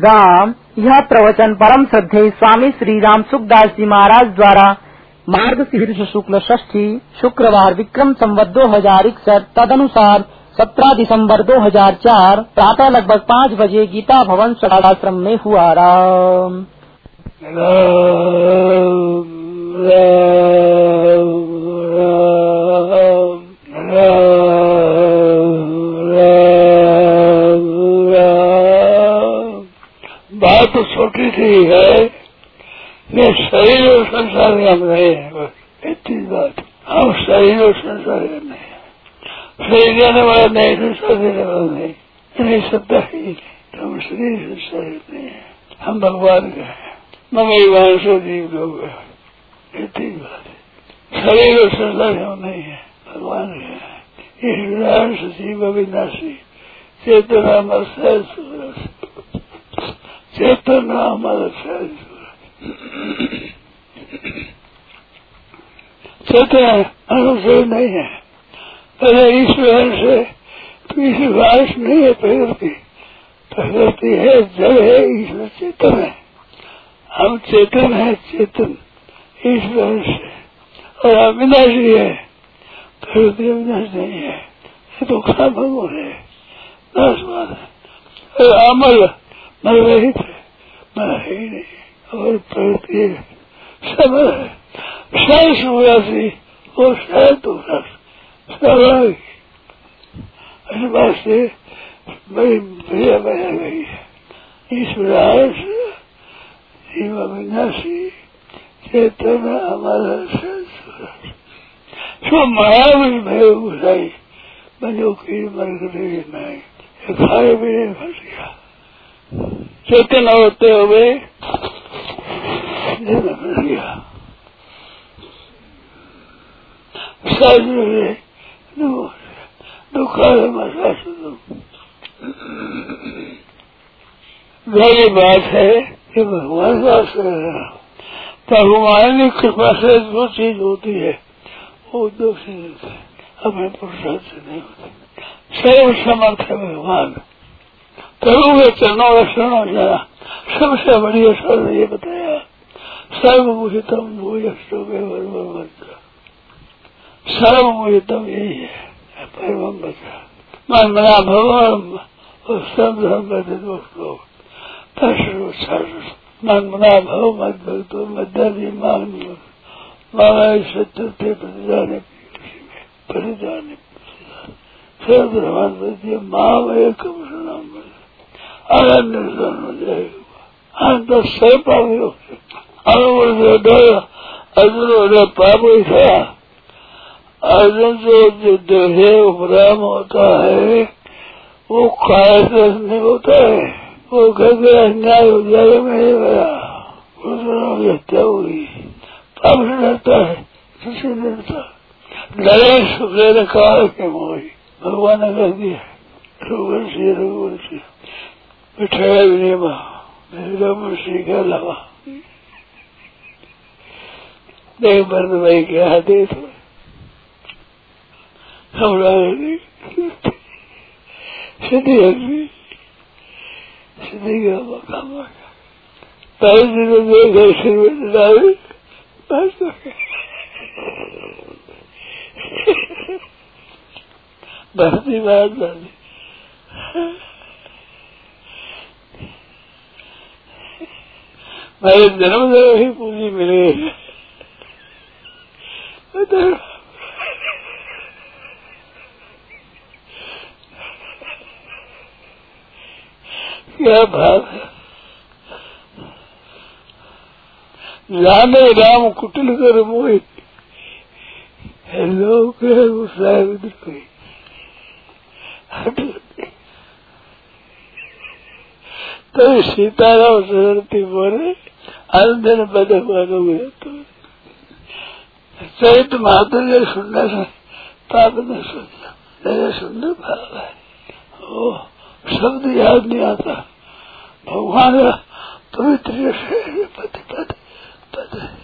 राम यह प्रवचन परम श्रद्धे स्वामी श्री राम सुखदास जी महाराज द्वारा मार्ग शीर्ष शुक्ल षष्ठी शुक्रवार विक्रम संवत दो हज़ार इकसठ, तदनुसार 17 दिसंबर 2004 प्रातः लगभग पाँच बजे गीता भवन सदाश्रम में हुआ राम। बात तो छोटी सी है। ये शरीर और संसार में हम रहे हैं इतनी बात। हम शरीर और संसार में नहीं शरीर देने वाला नहीं, संसार देने वाला नहीं। नहीं सत्ता ही हम शरीर संसार नहीं है। हम भगवान का है। मगर से जीव लोग इतनी बात है। शरीर और संसार हम नहीं है। भगवान का है। इस विधान से जीव अविनाशी, चेतना सूरज। चेतना हमारा शरीर चेतना अनुशय नहीं है। पहले ईश्वर से विश्वास नहीं है प्रकृति प्रकृति है जड़ है, ईश्वर चेतन है। हम चेतन है, चेतन ईश्वर से। और अविनाशी है प्रकृति अविनाश नहीं है। ये तो खा भगवान है। नाशवान है। अमल मर रहित मर ही। नहीं और प्रकृति सब है सांस और शायद होगा स्वाभाविक इस बात से बड़ी बढ़िया बना गई है। इस ईश्वर जीव अविनाशी, चेतना हमारा सो माया भी भय बुझाई बनो की मर गई मैं खाए भी नहीं फंस। गया चेतन होते हुए। वही बात है कि भगवान वास भगवान की कृपा से जो चीज़ होती है, वो दो से हमें पुरुषार्थ से नहीं होती। सर्व समर्थ है भगवान। प्रभु के चरणों का शरण जाना सबसे बढ़िया सर्व ये बताया सर्वभूषितम भूयस्तु मंत्र सर्वभूषितम यही है परम बचा मन मना भगवान और सब धर्म लोग मन मना भव मत भक्तो मध्य मान माना सत्य प्रतिदाने प्रतिदाने सर्व धर्मान माम सुनाम अनन्य जाएगा अंत सही पापी अनुमति अर्जुन ने पाप था अर्जुन जो देहे उपराम होता है वो कायरस नहीं है अन्याय हो जाएगा हत्या हुई पाप डरता है भगवान ने कह दिया रघुवंशी के अलावा देख भरत भाई क्या थोड़ा घबराने सिद्धि अग्नि सिद्धि का मकाम पहले दिन देखे, सिर में डाले बस। हो भरती बात डाली मेरे जन्म से ही पूंजी मिले। क्या भाव जाने राम कुटिल कर मोहि। लोग सावित्र कोई हट तो सीताराम सरती बोले अंधन पद हुए तो चरित माधुर्य सुनने से पाप ने सोचा मेरे सुंदर भाव है। ओ शब्द याद नहीं आता। भगवान पवित्र पद पद पद।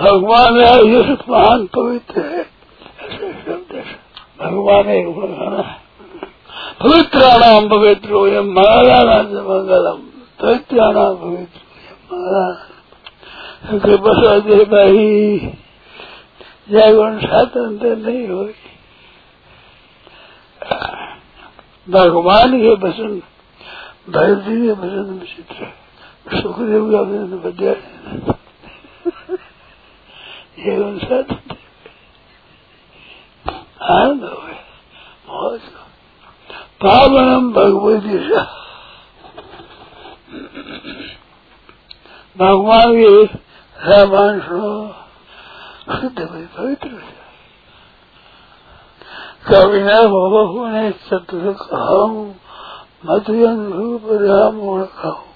भगवान यश महान पवित्र है। ऐसे शब्द भगवान एक भगवान है। पवित्राणाम पवित्रो ये से मंगलम। बसा दे भाई जय गुण नहीं हो भगवान के वचन जी के वचन विचित्र सुखदेव का वचन बदया ये गुण स्वतंत्र आनंद हो पावनम भगवती भगवान के रामायण सुनो शुद्ध भाई पवित्र कभी न बहु ने सत्य कहूँ मत रूप राम कहूँ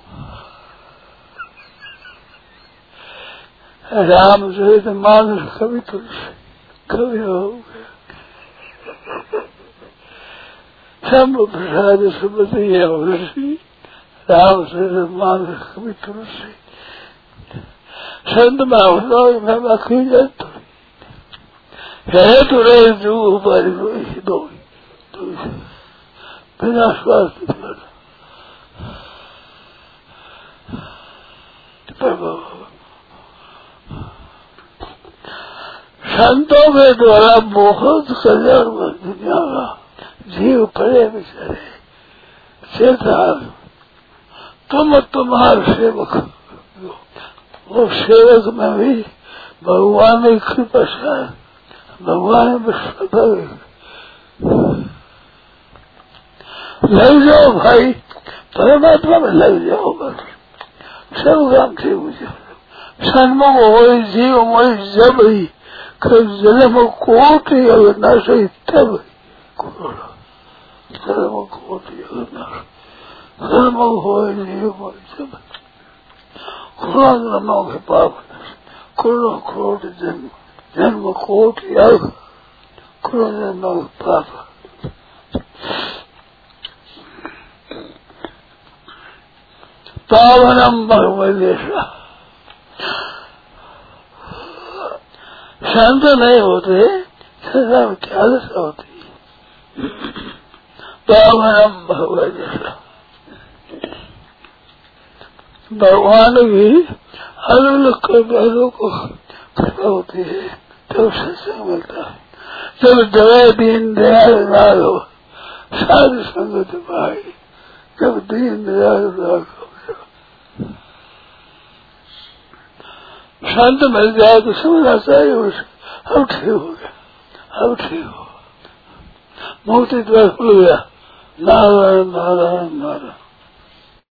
राम सहित मानुष कभी तुलसी कभी हो शंभु प्रसाद सुमति ऋषि राम सहित मानुष कभी तुलसी महाराज में बाकी जाता है तो रहे जो ऊपर दो। बिना स्वास्थ्य संतों के द्वारा बहुत कल्याण दुनिया का जीव पड़े बेचारे चेतार तुम तुम्हारे सेवक वो सेवक में भी भगवान की कृपा से भगवान लग जाओ भाई, परमात्मा में लग जाओ बस। सब काम ठीक हो जाओ सन्मुख हो जीव हो जब ही जन्म कोटि अगर न सही, तब जन्म कोटि। अगर न। सन्मुख हो जीव हो जब जन्मों के पाप करोड़ों करोड़ जन्म जन्म कोटि अग करोड़ जन्मों के पाप पावनम भगवदेश शांत नहीं होते सदा दशा होती पावनम भगवदेश भगवान की अलग अलग कर्मों को कृपा होती है तब सत्संग मिलता है। जब दया दीन दयाल नाल हो साधु संगत पाई जब दीन दयाल नाल। हो शांत मिल जाए तो समझना चाहिए उस, अब ठीक हो गया, अब ठीक हो मोती द्वार खुल गया नारायण नारायण नारायण।